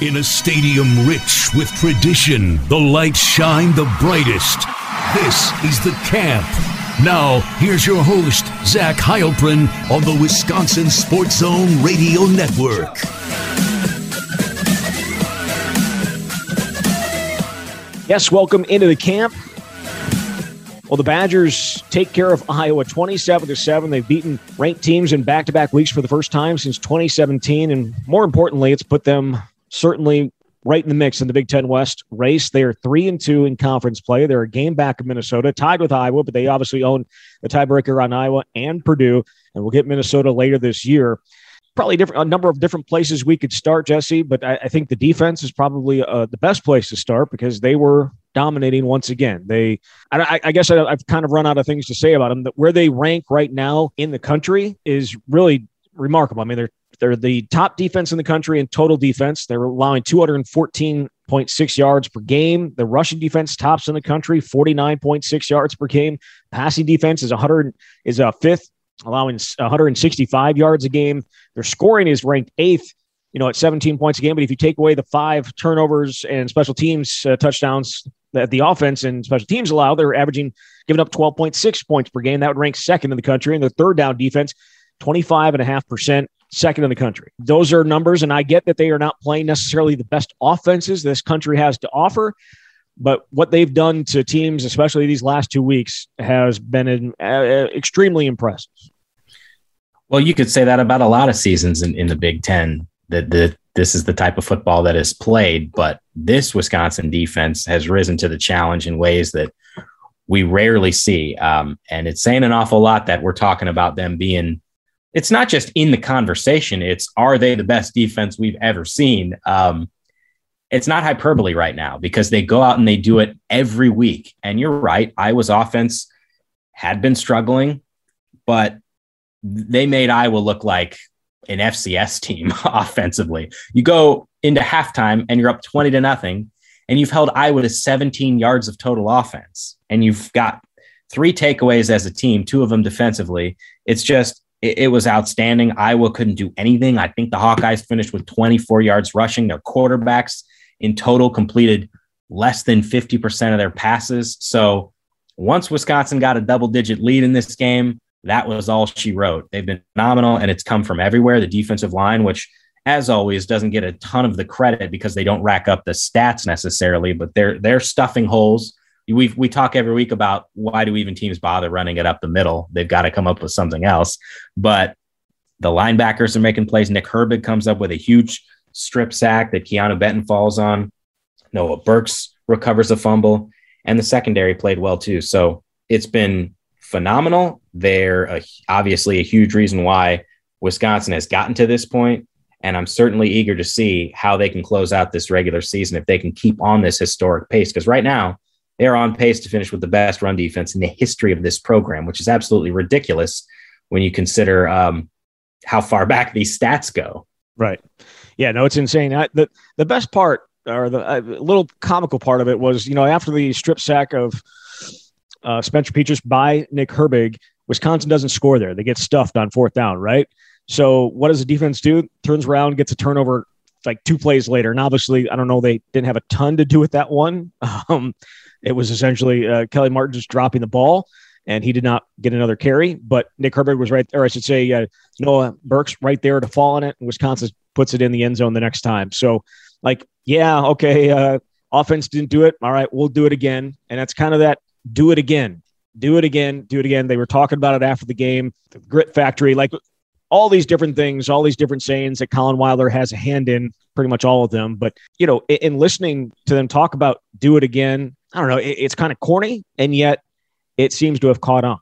In a stadium rich with tradition, the lights shine the brightest. This is the camp. Now, here's your host, Zach Heilprin on the Wisconsin Sports Zone Radio Network. Yes, welcome into the camp. Well, the Badgers take care of Iowa 27 to 7. They've beaten ranked teams in back to back weeks for the first time since 2017. And more importantly, it's put them certainly right in the mix in the Big Ten West race. They are three and two in conference play. They're a game back of Minnesota, tied with Iowa, but they obviously own the tiebreaker on Iowa and Purdue. And we'll get Minnesota later this year. Probably different, a number of different places we could start, Jesse. But I, I think the defense is probably uh, the best place to start because they were dominating once again. They, I, I guess I, I've kind of run out of things to say about them. That where they rank right now in the country is really remarkable. I mean, they're they're the top defense in the country in total defense. They're allowing 214.6 yards per game. The rushing defense tops in the country, 49.6 yards per game. Passing defense is 100 is a fifth, allowing 165 yards a game. Their scoring is ranked eighth, you know, at 17 points a game. But if you take away the five turnovers and special teams uh, touchdowns that the offense and special teams allow, they're averaging giving up 12.6 points per game. That would rank second in the country. And the third down defense, 25.5% second in the country. Those are numbers, and I get that they are not playing necessarily the best offenses this country has to offer. But what they've done to teams, especially these last two weeks, has been uh, extremely impressive. Well, you could say that about a lot of seasons in, in the Big Ten. That the this is the type of football that is played, but this Wisconsin defense has risen to the challenge in ways that we rarely see. Um, and it's saying an awful lot that we're talking about them being it's not just in the conversation. It's are they the best defense we've ever seen? Um, it's not hyperbole right now because they go out and they do it every week. And you're right, Iowa's offense had been struggling, but they made Iowa look like an FCS team offensively. You go into halftime and you're up 20 to nothing, and you've held Iowa to 17 yards of total offense, and you've got three takeaways as a team, two of them defensively. It's just it, it, was outstanding. Iowa couldn't do anything. I think the Hawkeyes finished with 24 yards rushing. Their quarterbacks in total completed less than 50% of their passes. So once Wisconsin got a double digit lead in this game, that was all she wrote. They've been phenomenal and it's come from everywhere. The defensive line, which as always doesn't get a ton of the credit because they don't rack up the stats necessarily, but they're they're stuffing holes we we talk every week about why do even teams bother running it up the middle? They've got to come up with something else. But the linebackers are making plays. Nick Herbig comes up with a huge strip sack that Keanu Benton falls on. Noah Burks recovers a fumble, and the secondary played well too. So it's been phenomenal. They're a, obviously a huge reason why Wisconsin has gotten to this point, and I'm certainly eager to see how they can close out this regular season if they can keep on this historic pace. Because right now, they are on pace to finish with the best run defense in the history of this program, which is absolutely ridiculous when you consider um, how far back these stats go. Right. Yeah. No, it's insane. I, the the best part, or the uh, little comical part of it, was you know after the strip sack of uh, Spencer Petras by Nick Herbig, Wisconsin doesn't score there. They get stuffed on fourth down. Right. So what does the defense do? Turns around, gets a turnover like two plays later. And obviously, I don't know, they didn't have a ton to do with that one. Um, it was essentially uh, Kelly Martin just dropping the ball, and he did not get another carry. But Nick Herbig was right, or I should say, uh, Noah Burks right there to fall on it, and Wisconsin puts it in the end zone the next time. So, like, yeah, okay, uh, offense didn't do it. All right, we'll do it again, and that's kind of that do it again, do it again, do it again. They were talking about it after the game, the grit factory, like all these different things, all these different sayings that Collin Wilder has a hand in, pretty much all of them. But, you know, in, in listening to them talk about do it again, I don't know, it, it's kind of corny, and yet it seems to have caught on.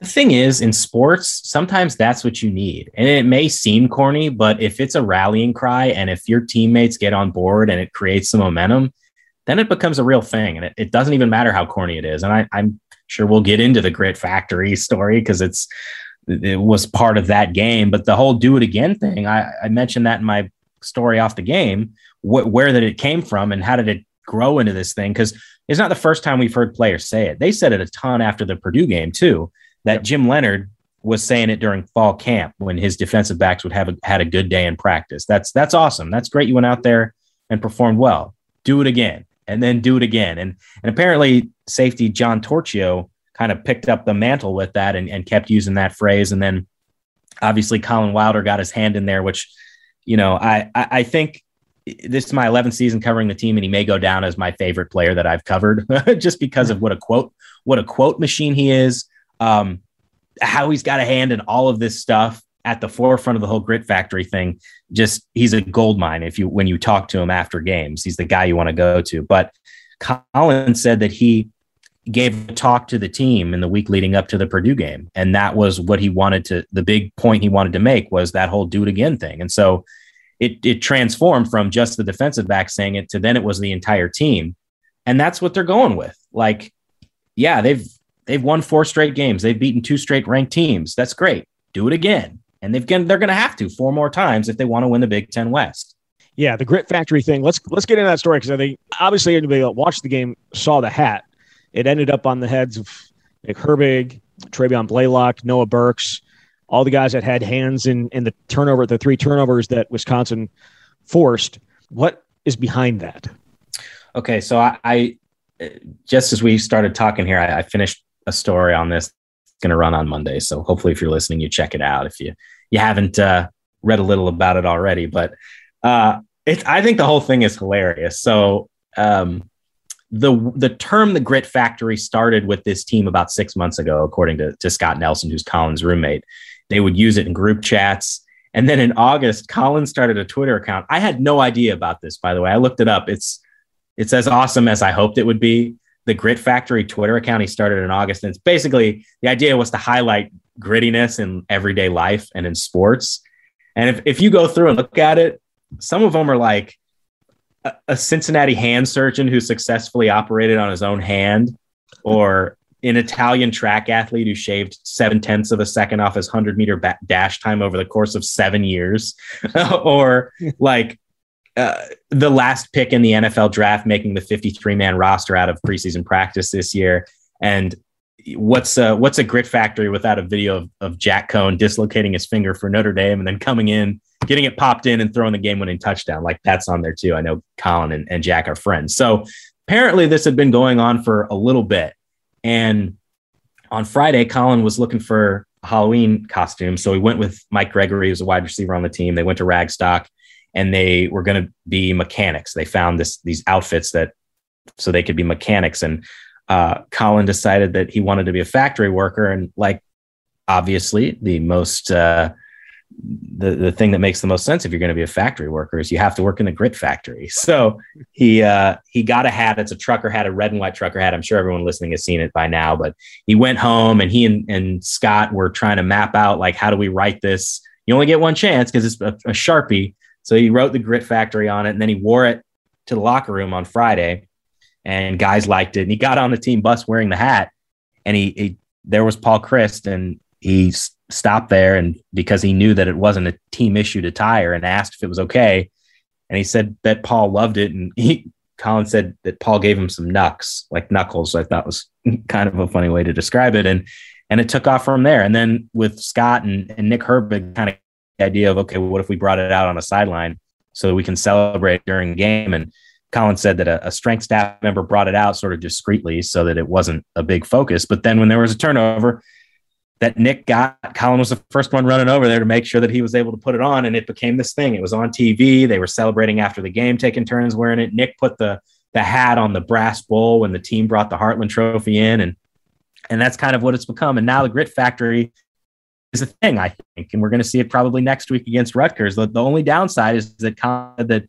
The thing is, in sports, sometimes that's what you need. And it may seem corny, but if it's a rallying cry and if your teammates get on board and it creates some momentum, then it becomes a real thing. And it, it doesn't even matter how corny it is. And I, I'm sure we'll get into the grit factory story because it's it was part of that game. But the whole do it again thing, I, I mentioned that in my story off the game. Wh- where did it came from and how did it grow into this thing? Because it's not the first time we've heard players say it. They said it a ton after the Purdue game too. That yep. Jim Leonhard was saying it during fall camp when his defensive backs would have a, had a good day in practice. That's that's awesome. That's great. You went out there and performed well. Do it again, and then do it again. And and apparently, safety John Torchio kind of picked up the mantle with that and, and kept using that phrase. And then obviously Collin Wilder got his hand in there, which you know I I, I think this is my 11th season covering the team and he may go down as my favorite player that I've covered just because of what a quote what a quote machine he is um, how he's got a hand in all of this stuff at the forefront of the whole grit factory thing. Just he's a gold mine if you when you talk to him after games. He's the guy you want to go to. But collin said that he gave a talk to the team in the week leading up to the purdue game. And that was what he wanted to the big point he wanted to make was that whole do it again thing. And so it, it transformed from just the defensive back saying it to then it was the entire team and that's what they're going with like yeah they've They've won four straight games. They've beaten two straight ranked teams. That's great. Do it again. And they've they're going to have to four more times if they want to win the Big Ten West. Yeah, the grit factory thing. Let's let's get into that story because I think obviously anybody that watched the game saw the hat. It ended up on the heads of Nick Herbig, Travian Blaylock, Noah Burks, all the guys that had hands in in the turnover, the three turnovers that Wisconsin forced. What is behind that? Okay, so I, I just as we started talking here, I, I finished a story on this. It's going to run on Monday, so hopefully, if you're listening, you check it out. If you you haven't uh, read a little about it already, but uh, it's I think the whole thing is hilarious. So um, the the term the grit factory started with this team about six months ago, according to, to Scott Nelson, who's Collin's roommate. They would use it in group chats. And then in August, Collin started a Twitter account. I had no idea about this, by the way. I looked it up. It's it's as awesome as I hoped it would be the Grit Factory Twitter account he started in August. And it's basically the idea was to highlight grittiness in everyday life and in sports. And if, if you go through and look at it, some of them are like a, a Cincinnati hand surgeon who successfully operated on his own hand, or an Italian track athlete who shaved seven tenths of a second off his 100 meter ba- dash time over the course of seven years, or like uh, the last pick in the NFL draft, making the 53 man roster out of preseason practice this year. And what's a, what's a grit factory without a video of, of Jack Coan dislocating his finger for Notre Dame and then coming in, getting it popped in and throwing the game winning touchdown? Like that's on there too. I know Collin and, and Jack are friends. So apparently this had been going on for a little bit. And on Friday, Collin was looking for a Halloween costume. So he went with Mike Gregory, who's a wide receiver on the team. They went to Ragstock and they were going to be mechanics. They found this these outfits that so they could be mechanics. And uh, Collin decided that he wanted to be a factory worker, and like obviously the most uh, the the thing that makes the most sense if you're going to be a factory worker is you have to work in the grit factory. So he uh, he got a hat. It's a trucker hat, a red and white trucker hat. I'm sure everyone listening has seen it by now. But he went home and he and, and Scott were trying to map out like how do we write this. You only get one chance because it's a, a sharpie so he wrote the Grit Factory on it, and then he wore it to the locker room on Friday, and guys liked it. And he got on the team bus wearing the hat, and he, he there was Paul Chryst, and he stopped there, and because he knew that it wasn't a team issue to tire, and asked if it was okay, and he said that Paul loved it, and he Collin said that Paul gave him some knucks, like knuckles. I thought was kind of a funny way to describe it, and and it took off from there. And then with Scott and, and Nick Herbig kind of idea of okay, what if we brought it out on a sideline so that we can celebrate during the game? And Collin said that a, a, strength staff member brought it out sort of discreetly so that it wasn't a big focus. But then when there was a turnover that Nick got, Collin was the first one running over there to make sure that he was able to put it on, and it became this thing. It was on TV. They were celebrating after the game, taking turns wearing it. Nick put the the hat on the brass bowl when the team brought the Heartland Trophy in, and and that's kind of what it's become. And now the Grit Factory is a thing, I think, and we're going to see it probably next week against Rutgers. The, the only downside is that Collin, that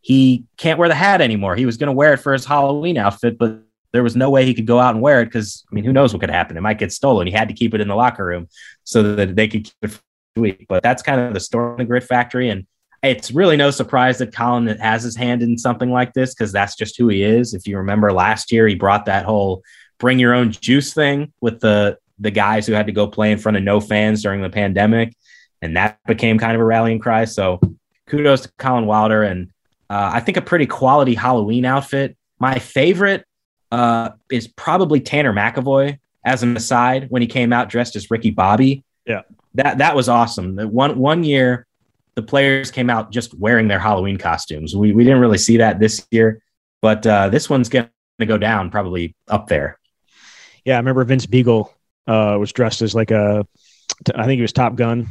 he can't wear the hat anymore. He was going to wear it for his Halloween outfit, but there was no way he could go out and wear it because I mean, who knows what could happen? It might get stolen. He had to keep it in the locker room so that they could keep it for the week. But that's kind of the story in the Grit Factory, and it's really no surprise that Collin has his hand in something like this because that's just who he is. If you remember last year, he brought that whole bring your own juice thing with the the guys who had to go play in front of no fans during the pandemic. And that became kind of a rallying cry. So kudos to Collin Wilder. And uh, I think a pretty quality Halloween outfit. My favorite uh, is probably Tanner McEvoy as an aside when he came out dressed as Ricky Bobby. Yeah. That that was awesome. The one one year the players came out just wearing their Halloween costumes. We we didn't really see that this year, but uh, this one's going to go down probably up there. Yeah, I remember Vince Biegel uh, was dressed as like a, I think he was Top Gun.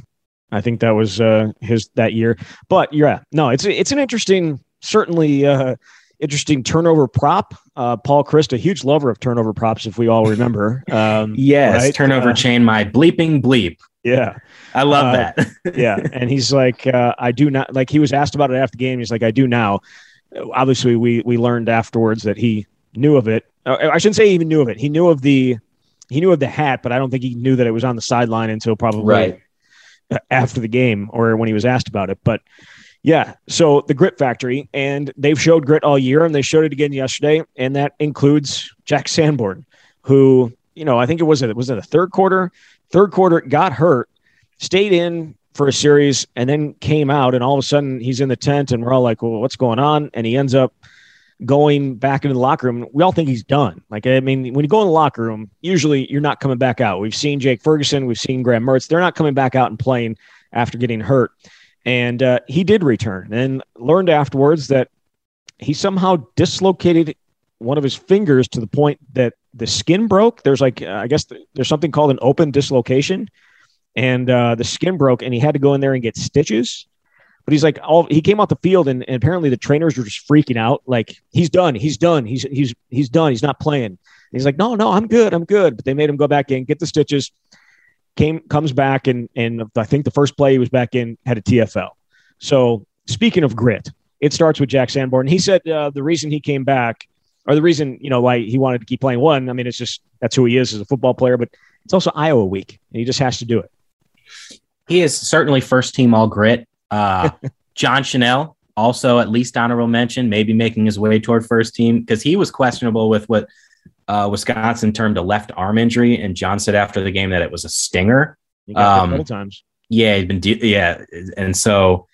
I think that was uh, his that year. But yeah, no, it's it's an interesting, certainly uh, interesting turnover prop. Uh, Paul Chryst, a huge lover of turnover props, if we all remember. Um, yes, right? turnover uh, chain, my bleeping bleep. Yeah, I love uh, that. yeah, and he's like, uh, I do not like. He was asked about it after the game. He's like, I do now. Obviously, we we learned afterwards that he knew of it. Uh, I shouldn't say he even knew of it. He knew of the he knew of the hat, but I don't think he knew that it was on the sideline until probably right. after the game or when he was asked about it. But yeah, so the Grit Factory, and they've showed grit all year, and they showed it again yesterday, and that includes Jack Sanborn, who you know I think it was it was in the third quarter, third quarter got hurt, stayed in for a series, and then came out, and all of a sudden he's in the tent, and we're all like, well, what's going on? And he ends up going back into the locker room. We all think he's done. Like, I mean, when you go in the locker room, usually you're not coming back out. We've seen Jake Ferguson, we've seen Graham Mertz. They're not coming back out and playing after getting hurt. And uh, he did return and learned afterwards that he somehow dislocated one of his fingers to the point that the skin broke. There's like, uh, I guess there's something called an open dislocation. And uh, the skin broke, and he had to go in there and get stitches but he's like, all he came off the field, and, and apparently the trainers were just freaking out. Like, he's done, he's done, he's he's he's done, he's not playing. And he's like, no, no, I'm good, I'm good. But they made him go back in, get the stitches. Came comes back, and and I think the first play he was back in had a TFL. So speaking of grit, it starts with Jack Sanborn. He said uh, the reason he came back, or the reason you know why he wanted to keep playing. One, I mean, it's just that's who he is as a football player, but it's also Iowa week, and he just has to do it. He is certainly first team all grit. Uh, John Chenal, also at least honorable mention, maybe making his way toward first team because he was questionable with what uh, Wisconsin termed a left arm injury, and John said after the game that it was a stinger. Um, times. Yeah, he's been de- yeah, and so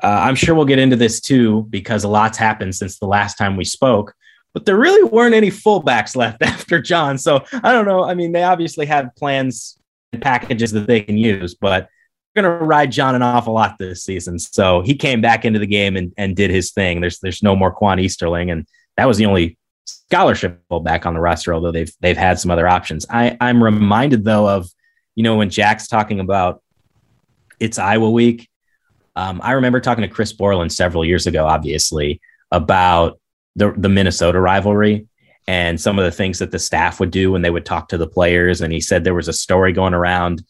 uh, I'm sure we'll get into this too because a lot's happened since the last time we spoke. But there really weren't any fullbacks left after John, so I don't know. I mean, they obviously have plans and packages that they can use, but we're going to ride John an awful lot this season. So he came back into the game and, and did his thing. There's there's no more Quan Easterling, and that was the only scholarship back on the roster. Although they've they've had some other options. I I'm reminded though of you know when Jack's talking about it's Iowa week. Um, I remember talking to Chris Borland several years ago, obviously about the the Minnesota rivalry and some of the things that the staff would do when they would talk to the players. And he said there was a story going around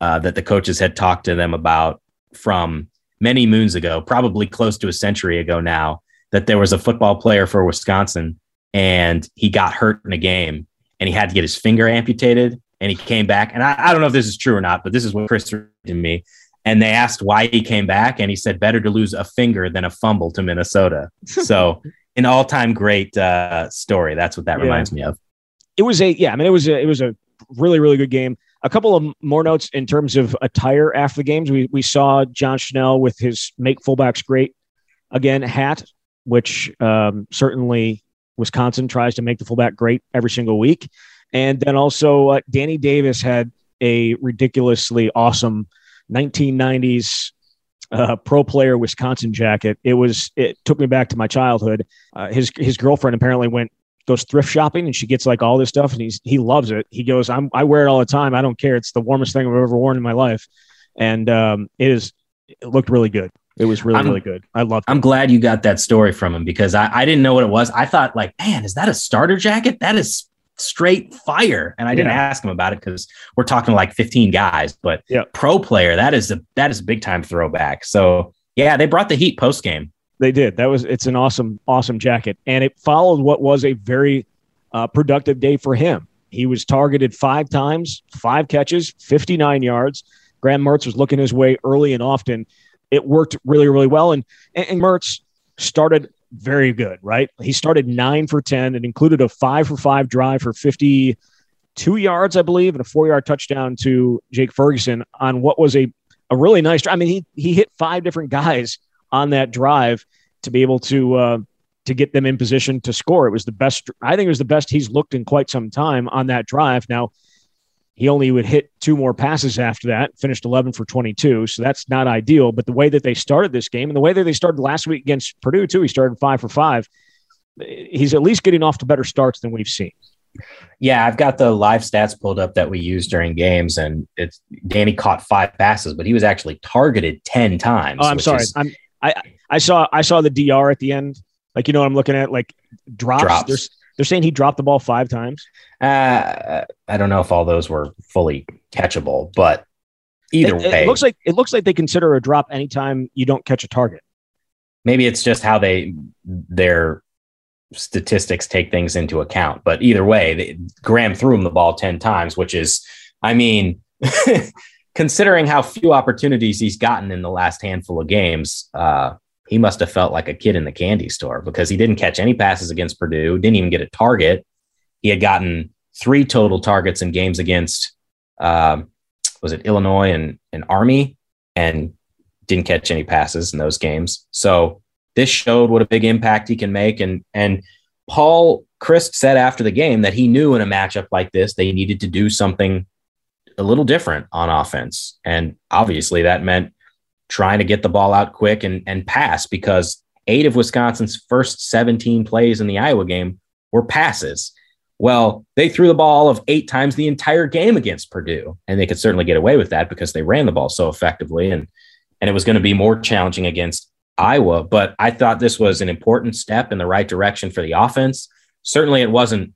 uh, that the coaches had talked to them about from many moons ago, probably close to a century ago now, that there was a football player for Wisconsin and he got hurt in a game and he had to get his finger amputated and he came back. And I, I don't know if this is true or not, but this is what Chris told me. And they asked why he came back, and he said, better to lose a finger than a fumble to Minnesota. So, an all time great uh, story. That's what that yeah. reminds me of. It was a, yeah, I mean, it was a, it was a really, really good game. A couple of more notes in terms of attire after the games. We, we saw John Chenal with his Make Fullbacks Great Again hat, which um, certainly Wisconsin tries to make the fullback great every single week. And then also, uh, Danny Davis had a ridiculously awesome 1990s uh, pro player Wisconsin jacket. It was it took me back to my childhood. Uh, his his girlfriend apparently went goes thrift shopping and she gets like all this stuff and he's he loves it. He goes, I'm I wear it all the time. I don't care. It's the warmest thing I've ever worn in my life. And um, it is it looked really good. It was really, I'm, really good. I love it. I'm glad you got that story from him because I, I didn't know what it was. I thought like, man, is that a starter jacket? That is straight fire. And I didn't yeah. ask him about it because we're talking like 15 guys, but yeah. pro player, that is a that is a big time throwback. So yeah, they brought the heat post game. They did. That was it's an awesome, awesome jacket, and it followed what was a very uh, productive day for him. He was targeted five times, five catches, 59 yards. Graham Mertz was looking his way early and often. It worked really, really well, and and, and Mertz started very good. Right, he started nine for ten. It included a five for five drive for 52 yards, I believe, and a four yard touchdown to Jake Ferguson on what was a a really nice. I mean, he he hit five different guys on that drive to be able to uh, to get them in position to score. It was the best. I think it was the best he's looked in quite some time on that drive. Now, he only would hit two more passes after that, finished 11 for 22. So that's not ideal. But the way that they started this game and the way that they started last week against Purdue, too, he started five for five. He's at least getting off to better starts than we've seen. Yeah, I've got the live stats pulled up that we use during games, and it's Danny caught five passes, but he was actually targeted 10 times. Oh, I'm sorry. Is, I'm, I, I saw I saw the DR at the end. Like, you know what I'm looking at? Like drops. drops. There's they're saying he dropped the ball five times. Uh, I don't know if all those were fully catchable, but either it, way, it looks like it looks like they consider a drop anytime you don't catch a target. Maybe it's just how they their statistics take things into account. But either way, they, Graham threw him the ball ten times, which is, I mean. considering how few opportunities he's gotten in the last handful of games, uh, he must have felt like a kid in the candy store because he didn't catch any passes against Purdue, didn't even get a target. He had gotten three total targets in games against, um, was it Illinois and, and Army, and didn't catch any passes in those games. So this showed what a big impact he can make. And and Paul Chryst said after the game that he knew in a matchup like this they needed to do something a little different on offense, and obviously that meant trying to get the ball out quick and, and pass because eight of Wisconsin's first 17 plays in the Iowa game were passes. Well, they threw the ball of eight times the entire game against Purdue, and they could certainly get away with that because they ran the ball so effectively, and and it was going to be more challenging against Iowa. But I thought this was an important step in the right direction for the offense. Certainly, it wasn't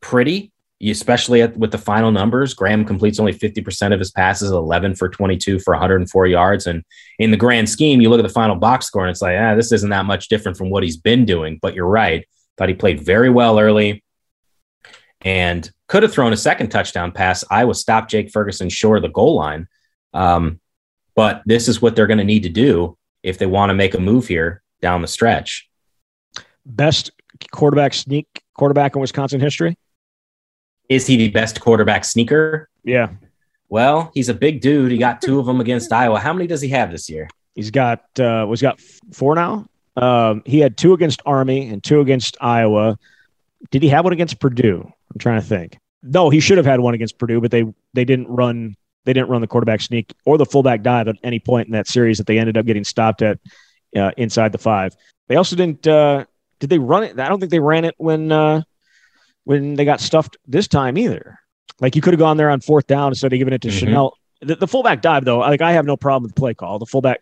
pretty, especially at, with the final numbers. Graham completes only 50% of his passes, 11 for 22 for 104 yards. And in the grand scheme, you look at the final box score and it's like, ah, this isn't that much different from what he's been doing. But you're right. Thought he played very well early and could have thrown a second touchdown pass. Iowa stopped Jake Ferguson short of the goal line. Um, but this is what they're going to need to do if they want to make a move here down the stretch. Best quarterback sneak quarterback in Wisconsin history? Is he the best quarterback sneaker? Yeah. Well, he's a big dude. He got two of them against Iowa. How many does he have this year? He's got uh was got four now. Um, he had two against Army and two against Iowa. Did he have one against Purdue? I'm trying to think. No, he should have had one against Purdue, but they they didn't run they didn't run the quarterback sneak or the fullback dive at any point in that series that they ended up getting stopped at uh, inside the five. They also didn't. Uh, did they run it? I don't think they ran it when uh, when they got stuffed this time either. Like you could have gone there on fourth down instead of giving it to mm-hmm. Chenal. The, the, fullback dive, though, like I have no problem with the play call. The fullback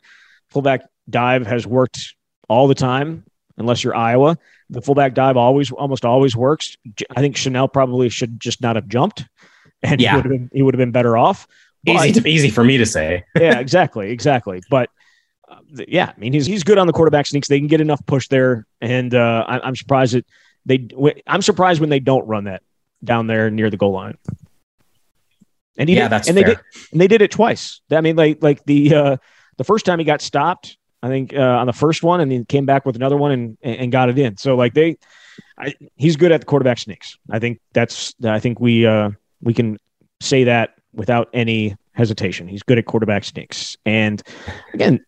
fullback dive has worked all the time, unless you're Iowa. The fullback dive always, almost always works. I think Chenal probably should just not have jumped, and yeah. he would have been, he would have been better off. Easy, easy for me to say. yeah, exactly, exactly. But uh, yeah, I mean, he's he's good on the quarterback sneaks. They can get enough push there, and uh, I, I'm surprised that they. I'm surprised when they don't run that down there near the goal line. And he yeah, did, that's and fair. they did, and they did it twice. I mean, like like the uh, the first time he got stopped, I think uh, on the first one, and then came back with another one and and got it in. So like they, I, he's good at the quarterback sneaks. I think that's I think we uh, we can say that without any hesitation. He's good at quarterback sneaks, and again,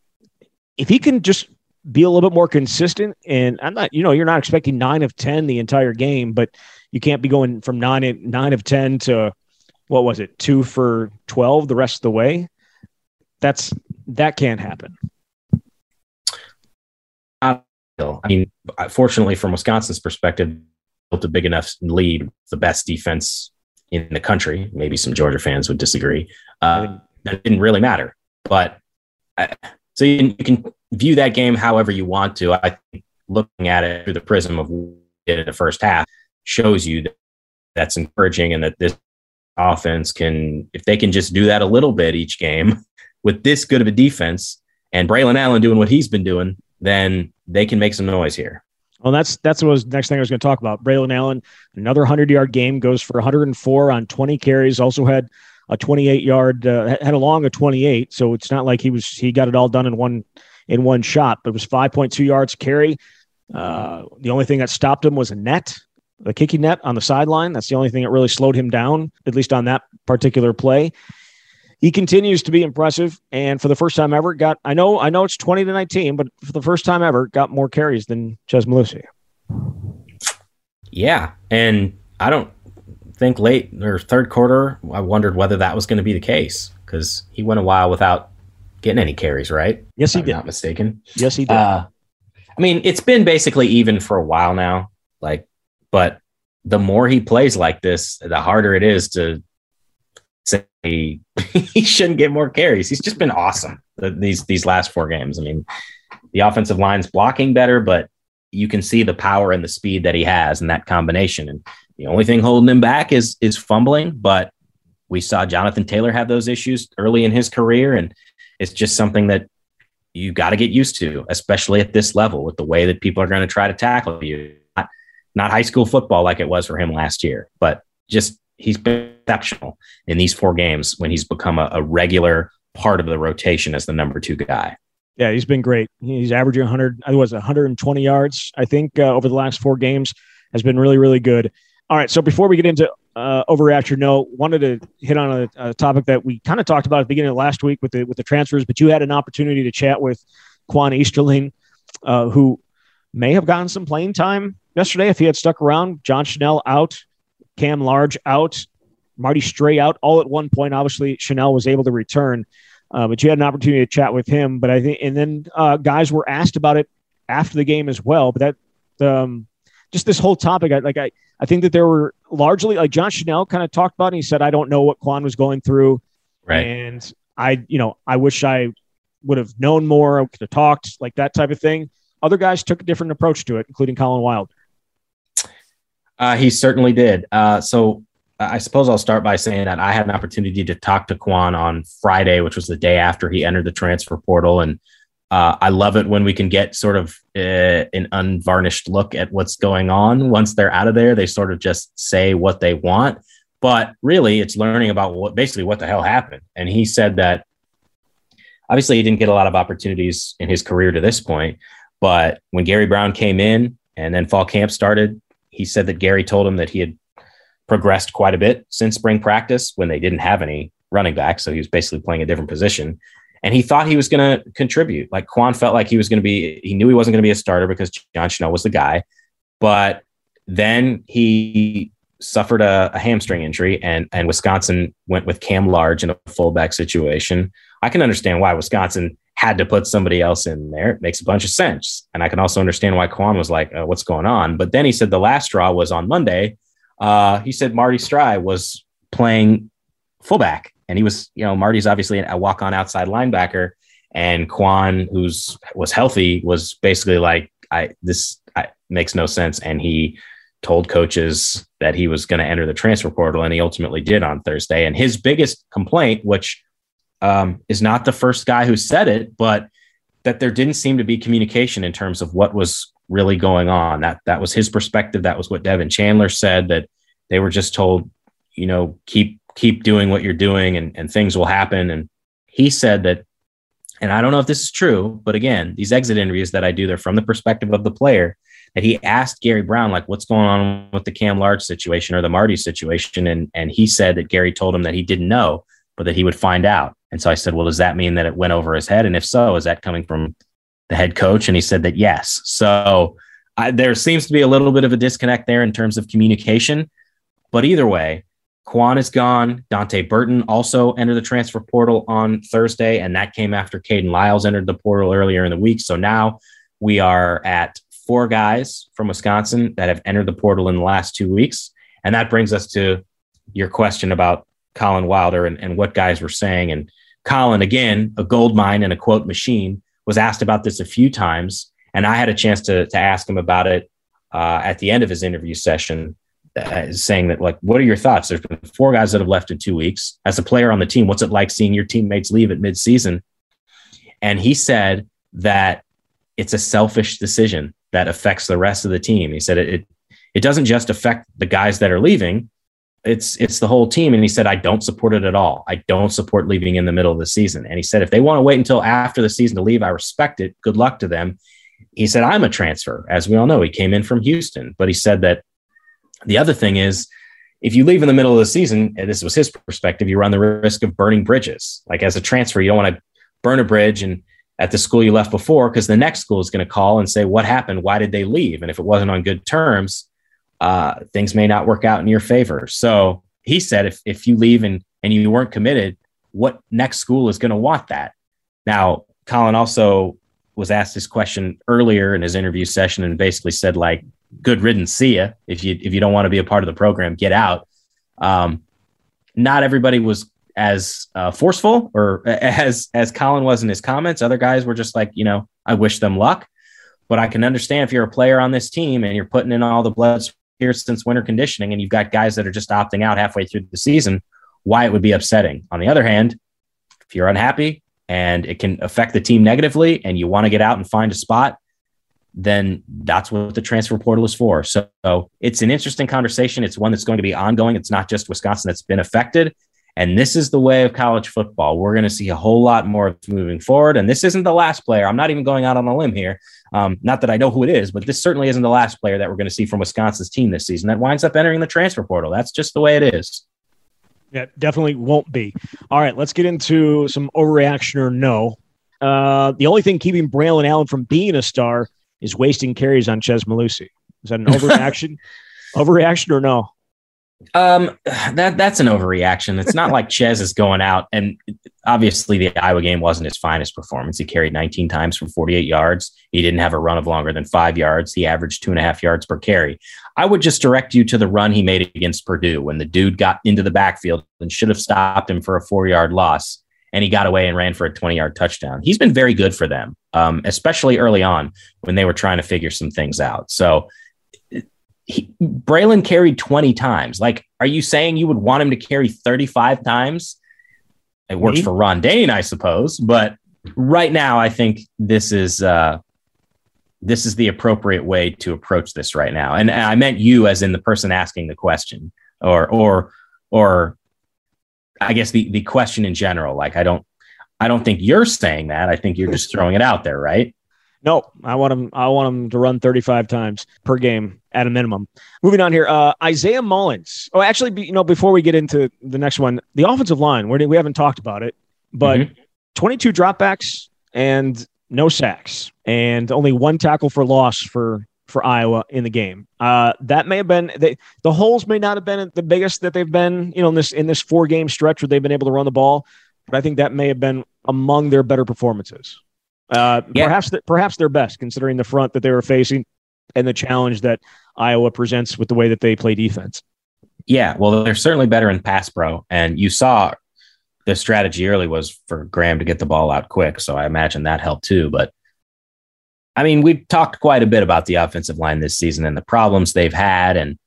if he can just be a little bit more consistent, and I'm not, you know, you're not expecting nine of ten the entire game, but you can't be going from nine nine of ten to what was it, two for 12 the rest of the way. That's that can't happen. I mean, fortunately, from Wisconsin's perspective, built a big enough lead, the best defense in the country. Maybe some Georgia fans would disagree. Uh, that didn't really matter. But I, so you can, you can, view that game however you want to. I think looking at it through the prism of in the first half shows you that that's encouraging and that this offense can, if they can just do that a little bit each game with this good of a defense and Braelon Allen doing what he's been doing, then they can make some noise here. Well, that's that's what was next thing I was going to talk about. Braelon Allen, another hundred yard game, goes for 104 on 20 carries. Also had a 28 yard, uh, had a long of 28. So it's not like he was he got it all done in one in one shot. But it was 5.2 yards carry. Uh, the only thing that stopped him was a net the kicking net on the sideline. That's the only thing that really slowed him down, at least on that particular play. He continues to be impressive, and for the first time ever, got I know I know it's twenty to nineteen, but for the first time ever, got more carries than Chez Mellusi. Yeah, and I don't think late or third quarter, I wondered whether that was going to be the case because he went a while without getting any carries, right? Yes, he I'm did. Not mistaken. Yes, he did. Uh, I mean, it's been basically even for a while now. Like, but the more he plays like this, the harder it is to say he shouldn't get more carries. He's just been awesome these these last four games. I mean, the offensive line's blocking better, but you can see the power and the speed that he has in that combination. And the only thing holding him back is is fumbling. But we saw Jonathan Taylor have those issues early in his career, and it's just something that you got to get used to, especially at this level with the way that people are going to try to tackle you. Not, not high school football like it was for him last year, but just he's been exceptional in these four games when he's become a, a regular part of the rotation as the number two guy. Yeah, he's been great. He's averaging 100, I was 120 yards, I think, uh, over the last four games. Has been really, really good. All right, so before we get into uh, overreact or no, wanted to hit on a, a topic that we kind of talked about at the beginning of last week with the with the transfers, but you had an opportunity to chat with Quan Easterling, uh, who may have gotten some playing time yesterday if he had stuck around. John Chenal out, Cam Large out, Marty Strey out, all at one point. Obviously, Chanel was able to return, uh, but you had an opportunity to chat with him. But I think, and then uh, guys were asked about it after the game as well. But that, um, just this whole topic, I, like I, I think that there were largely like John Chenal kind of talked about. It, he said, "I don't know what Quan was going through," right? And I, you know, I wish I would have known more. I could have talked, like that type of thing. Other guys took a different approach to it, including Collin Wild. Uh, he certainly did. Uh, so I suppose I'll start by saying that I had an opportunity to talk to Quan on Friday, which was the day after he entered the transfer portal. And uh, I love it when we can get sort of uh, an unvarnished look at what's going on. Once they're out of there, they sort of just say what they want. But really, it's learning about what basically what the hell happened. And he said that obviously he didn't get a lot of opportunities in his career to this point. But when Gary Brown came in and then fall camp started, he said that Gary told him that he had progressed quite a bit since spring practice when they didn't have any running back. So he was basically playing a different position. And he thought he was going to contribute. Like Quan felt like he was going to be, he knew he wasn't going to be a starter because John Chenal was the guy. But then he suffered a, a, hamstring injury and, and Wisconsin went with Cam Large in a fullback situation. I can understand why Wisconsin had to put somebody else in there. It makes a bunch of sense. And I can also understand why Quan was like, uh, what's going on? But then he said the last straw was on Monday uh, he said Marty Strey was playing fullback, and he was, you know, Marty's obviously a walk-on outside linebacker, and Quan, who's was healthy, was basically like, I this I, makes no sense, and he told coaches that he was going to enter the transfer portal, and he ultimately did on Thursday. And his biggest complaint, which um, is not the first guy who said it, but that there didn't seem to be communication in terms of what was really going on. That that was his perspective. That was what Devin Chandler said. That they were just told, you know, keep keep doing what you're doing, and and things will happen. And he said that, and I don't know if this is true, but again, these exit interviews that I do, they're from the perspective of the player. That he asked Gary Brown, like, what's going on with the Cam Large situation or the Marty situation, and and he said that Gary told him that he didn't know, but that he would find out. And so I said, well, does that mean that it went over his head? And if so, is that coming from the head coach, and he said that yes. So I, there seems to be a little bit of a disconnect there in terms of communication. But either way, Quan is gone. Dante Burton also entered the transfer portal on Thursday, and that came after Kayden Lyles entered the portal earlier in the week. So now we are at four guys from Wisconsin that have entered the portal in the last two weeks. And that brings us to your question about Collin Wilder and, and what guys were saying. And Collin, again, a gold mine and a quote machine, was asked about this a few times, and I had a chance to to ask him about it uh, at the end of his interview session, uh, saying that like, what are your thoughts? There's been four guys that have left in two weeks. As a player on the team, what's it like seeing your teammates leave at midseason? And he said that it's a selfish decision that affects the rest of the team. He said it, it, it doesn't just affect the guys that are leaving, it's it's the whole team and he said i don't support it at all i don't support leaving in the middle of the season and he said if they want to wait until after the season to leave i respect it good luck to them he said i'm a transfer as we all know he came in from houston but he said that the other thing is if you leave in the middle of the season and this was his perspective you run the risk of burning bridges like as a transfer you don't want to burn a bridge and at the school you left before because the next school is going to call and say what happened why did they leave and if it wasn't on good terms uh, things may not work out in your favor. So he said, if, if you leave and, and you weren't committed, what next school is going to want that? Now, Collin also was asked this question earlier in his interview session and basically said, like, good riddance, see ya. If you, if you don't want to be a part of the program, get out. Um, not everybody was as uh, forceful or as as Collin was in his comments. Other guys were just like, you know, I wish them luck. But I can understand if you're a player on this team and you're putting in all the blood here since winter conditioning, and you've got guys that are just opting out halfway through the season, why it would be upsetting. On the other hand, if you're unhappy and it can affect the team negatively, and you want to get out and find a spot, then that's what the transfer portal is for. So, so it's an interesting conversation. It's one that's going to be ongoing. It's not just Wisconsin that's been affected. And this is the way of college football. We're going to see a whole lot more moving forward. And this isn't the last player. I'm not even going out on a limb here. Um, not that I know who it is, but this certainly isn't the last player that we're going to see from Wisconsin's team this season that winds up entering the transfer portal. That's just the way it is. Yeah, definitely won't be. All right, let's get into some overreaction or no. Uh, the only thing keeping Braelon Allen from being a star is wasting carries on Chez Mellusi. Is that an overreaction? overreaction or no? Um, that that's an overreaction. It's not like Chez is going out, and obviously the Iowa game wasn't his finest performance. He carried 19 times for 48 yards. He didn't have a run of longer than five yards. He averaged two and a half yards per carry. I would just direct you to the run he made against Purdue when the dude got into the backfield and should have stopped him for a four yard loss, and he got away and ran for a 20 yard touchdown. He's been very good for them, um, especially early on when they were trying to figure some things out. So he, Braelon carried 20 times. Like, are you saying you would want him to carry 35 times? It works Me? for Ron Dayne, I suppose, but right now I think this is uh, this is the appropriate way to approach this right now. And I meant you as in the person asking the question, or or or I guess the the question in general. Like, I don't I don't think you're saying that. I think you're just throwing it out there, right? No, I want him. I want him to run 35 times per game at a minimum. Moving on here, uh, Isaiah Mullins. Oh, actually, you know, before we get into the next one, the offensive line. we we haven't talked about it, but mm-hmm. 22 dropbacks and no sacks, and only one tackle for loss for for Iowa in the game. Uh, that may have been they, the holes may not have been the biggest that they've been, you know, in this in this four game stretch where they've been able to run the ball, but I think that may have been among their better performances. Uh, yeah. Perhaps the, perhaps their best, considering the front that they were facing and the challenge that Iowa presents with the way that they play defense. Yeah, well, they're certainly better in pass pro, and you saw the strategy early was for Graham to get the ball out quick, so I imagine that helped too. But I mean, we've talked quite a bit about the offensive line this season and the problems they've had, and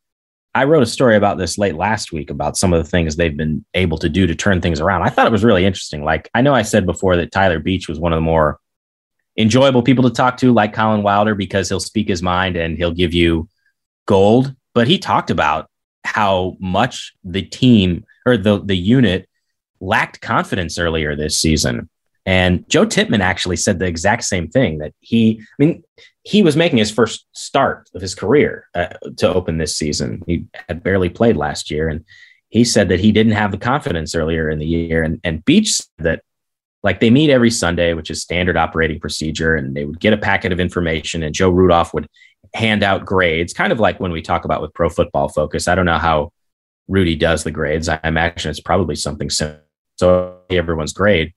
I wrote a story about this late last week about some of the things they've been able to do to turn things around. I thought it was really interesting. Like I know I said before that Tyler Beach was one of the more enjoyable people to talk to, like Collin Wilder, because he'll speak his mind and he'll give you gold. But he talked about how much the team or the the unit lacked confidence earlier this season. And Joe Tippmann actually said the exact same thing that he, I mean, he was making his first start of his career uh, to open this season. He had barely played last year. And he said that he didn't have the confidence earlier in the year. And, and Beach said that like they meet every Sunday, which is standard operating procedure, and they would get a packet of information, and Joe Rudolph would hand out grades, kind of like when we talk about with Pro Football Focus. I don't know how Rudy does the grades. I imagine it's probably something similar. So everyone's grade.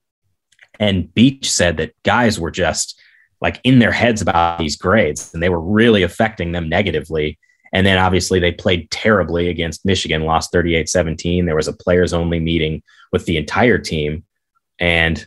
And Beach said that guys were just like in their heads about these grades, and they were really affecting them negatively. And then obviously they played terribly against Michigan, lost 38 17. There was a players only meeting with the entire team. And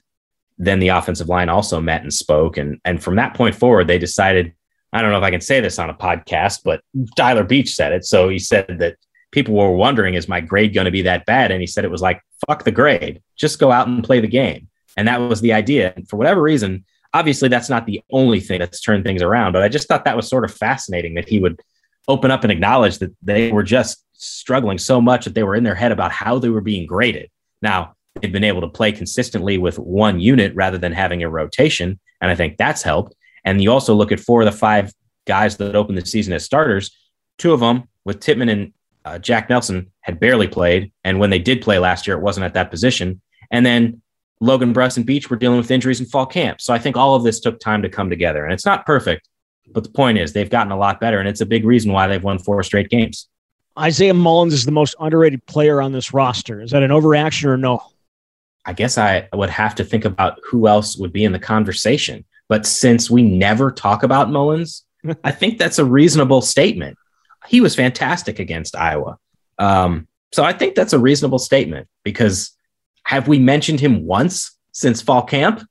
then the offensive line also met and spoke. And, and from that point forward, they decided, I don't know if I can say this on a podcast, but Tyler Beach said it. So he said that people were wondering, is my grade going to be that bad? And he said it was like, fuck the grade, just go out and play the game. And that was the idea. And for whatever reason, obviously that's not the only thing that's turned things around, but I just thought that was sort of fascinating that he would open up and acknowledge that they were just struggling so much that they were in their head about how they were being graded. Now, they've been able to play consistently with one unit rather than having a rotation. And I think that's helped. And you also look at four of the five guys that opened the season as starters, two of them with Tippmann and uh, Jack Nelson had barely played. And when they did play last year, it wasn't at that position. And then Logan Bruss and Beach were dealing with injuries in fall camp. So I think all of this took time to come together. And it's not perfect, But the point is, they've gotten a lot better, and it's a big reason why they've won four straight games. Isaiah Mullins is the most underrated player on this roster. Is that an overreaction or no? I guess I would have to think about who else would be in the conversation. But since we never talk about Mullins, I think that's a reasonable statement. He was fantastic against Iowa. Um, so I think that's a reasonable statement because have we mentioned him once since fall camp?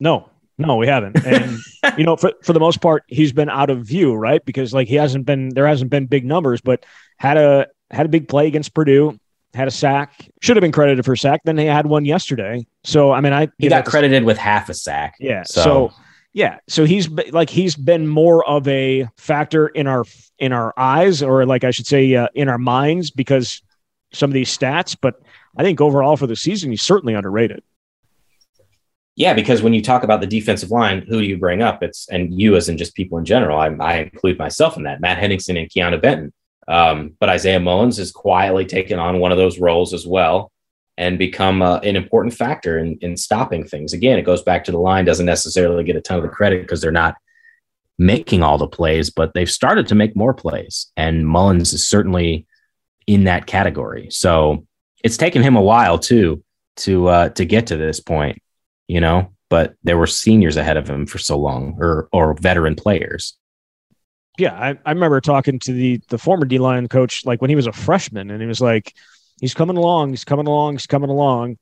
No, no, we haven't. And you know, for for the most part, he's been out of view, right? Because like he hasn't been there hasn't been big numbers, but had a had a big play against Purdue, had a sack, should have been credited for a sack. Then he had one yesterday. So I mean, I he got credited with half a sack. Yeah. So. so yeah, so he's like he's been more of a factor in our in our eyes, or like I should say, uh, in our minds, because some of these stats. But I think overall for the season, he's certainly underrated. Yeah, because when you talk about the defensive line, who do you bring up? It's and you as in just people in general. I, I include myself in that. Matt Henningsen and Keanu Benton. Um, but Isaiah Mullins has quietly taken on one of those roles as well and become uh, an important factor in, in stopping things. Again, it goes back to the line doesn't necessarily get a ton of the credit because they're not making all the plays, but they've started to make more plays. And Mullins is certainly in that category. So it's taken him a while too to uh, to get to this point, you know. But there were seniors ahead of him for so long, or or veteran players. Yeah, I, I remember talking to the the former D line coach like when he was a freshman, and he was like, he's coming along, he's coming along, he's coming along.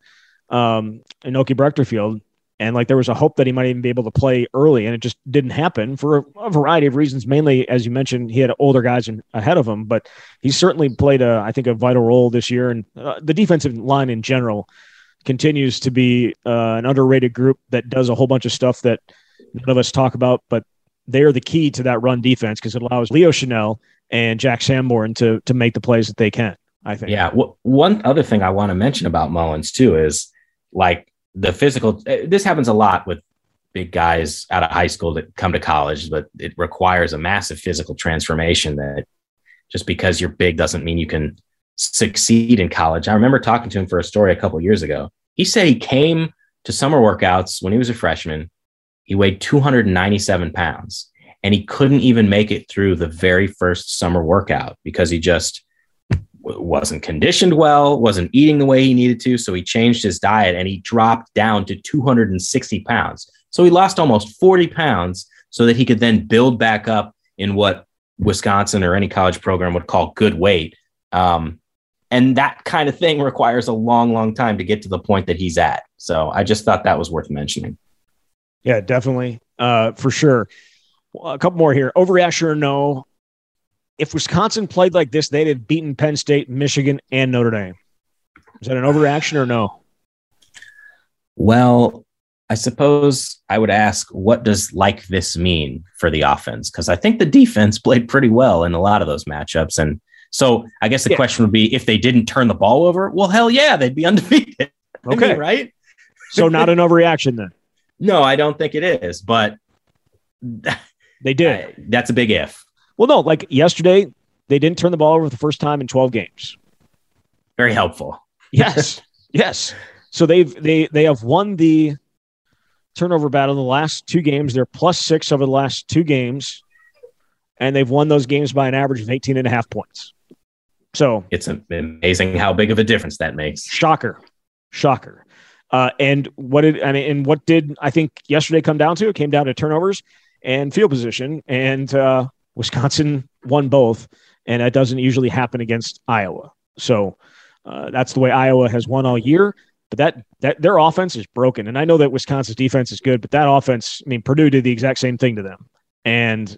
Um, Inoke Breckterfield, and like there was a hope that he might even be able to play early, and it just didn't happen for a, variety of reasons. Mainly, as you mentioned, he had older guys in, ahead of him, but he certainly played a, I think, a vital role this year. And uh, the defensive line in general continues to be uh, an underrated group that does a whole bunch of stuff that none of us talk about, but they are the key to that run defense because it allows Leo Chenal and Jack Sanborn to to make the plays that they can. I think. Yeah. W- one other thing I want to mention about Mullins too is like the physical. Eh, this happens a lot with big guys out of high school that come to college, but it requires a massive physical transformation that just because you're big doesn't mean you can succeed in college. I remember talking to him for a story a couple years ago. He said he came to summer workouts when he was a freshman. He weighed 297 pounds and he couldn't even make it through the very first summer workout because he just wasn't conditioned well, wasn't eating the way he needed to. So he changed his diet and he dropped down to 260 pounds. So he lost almost 40 pounds so that he could then build back up in what Wisconsin or any college program would call good weight. Um, and that kind of thing requires a long, long time to get to the point that he's at. So I just thought that was worth mentioning. Yeah, definitely. Uh, for sure. A couple more here. Overreaction or no? If Wisconsin played like this, they'd have beaten Penn State, Michigan, and Notre Dame. Is that an overreaction or no? Well, I suppose I would ask, what does like this mean for the offense? Because I think the defense played pretty well in a lot of those matchups. And so I guess the yeah. question would be if they didn't turn the ball over, well, hell yeah, they'd be undefeated. Okay. I mean, right? so not an overreaction then? No, I don't think it is, but they did. I, that's a big if. Well, no, like yesterday, they didn't turn the ball over the first time in 12 games. Very helpful. yes. Yes. So they've they they have won the turnover battle in the last two games. They're plus six over the last two games, and they've won those games by an average of 18 and a half points. So it's amazing how big of a difference that makes. Shocker. Shocker. Uh, and what did I mean? And what did I think yesterday come down to? It came down to turnovers and field position. And uh, Wisconsin won both, and that doesn't usually happen against Iowa. So uh, that's the way Iowa has won all year. But that that their offense is broken, and I know that Wisconsin's defense is good, but that offense, I mean, Purdue did the exact same thing to them, and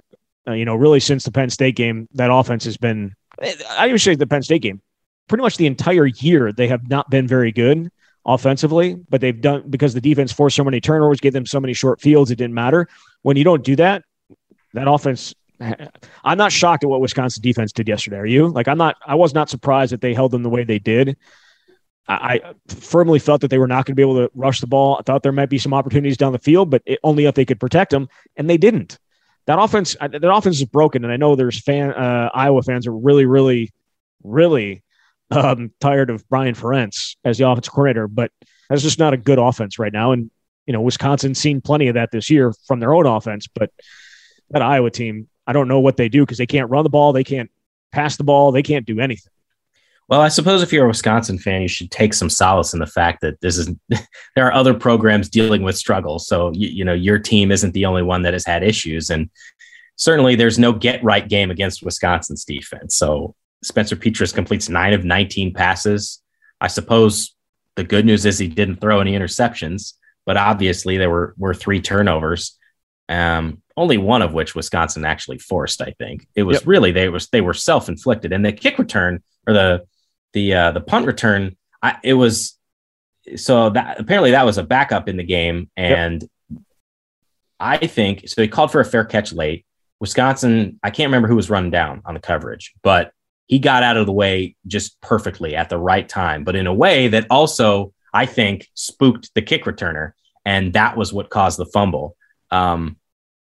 uh, you know, really since the Penn State game, that offense has been. I even say the Penn State game, pretty much the entire year they have not been very good offensively, but they've done because the defense forced so many turnovers, gave them so many short fields, it didn't matter. When you don't do that, that offense I'm not shocked at what Wisconsin defense did yesterday. Are you? Like, I'm not. I was not surprised that they held them the way they did. I, firmly felt that they were not going to be able to rush the ball. I thought there might be some opportunities down the field, but it, only if they could protect them, and they didn't. That offense, that offense is broken, and I know there's fan uh, Iowa fans are really, really, really um, tired of Brian Ferentz as the offensive coordinator, but that's just not a good offense right now. And you know, Wisconsin's seen plenty of that this year from their own offense, but that Iowa team, I don't know what they do because they can't run the ball, they can't pass the ball, they can't do anything. Well, I suppose if you're a Wisconsin fan, you should take some solace in the fact that this is there are other programs dealing with struggles. So you, you know your team isn't the only one that has had issues, and certainly there's no get right game against Wisconsin's defense. So Spencer Petras completes nine of 19 passes. I suppose the good news is he didn't throw any interceptions, but obviously there were were three turnovers. Um, only one of which Wisconsin actually forced. I think it was yep. really they was they were self inflicted, and the kick return or the the uh, the punt return, I, it was so that apparently that was a backup in the game, and yep. I think so. He called for a fair catch late. Wisconsin, I can't remember who was run down on the coverage, but he got out of the way just perfectly at the right time, but in a way that also I think spooked the kick returner, and that was what caused the fumble. Um,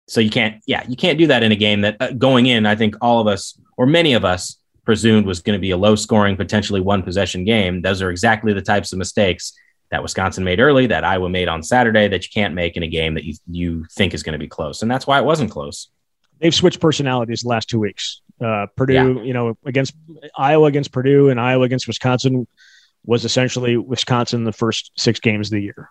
so you can't, yeah, you can't do that in a game that uh, going in. I think all of us or many of us presumed was going to be a low scoring, potentially one possession game. Those are exactly the types of mistakes that Wisconsin made early, that Iowa made on Saturday, that you can't make in a game that you, you think is going to be close. And that's why it wasn't close. They've switched personalities the last two weeks. Uh, Purdue, yeah. you know, against Iowa against Purdue and Iowa against Wisconsin was essentially Wisconsin the first six games of the year.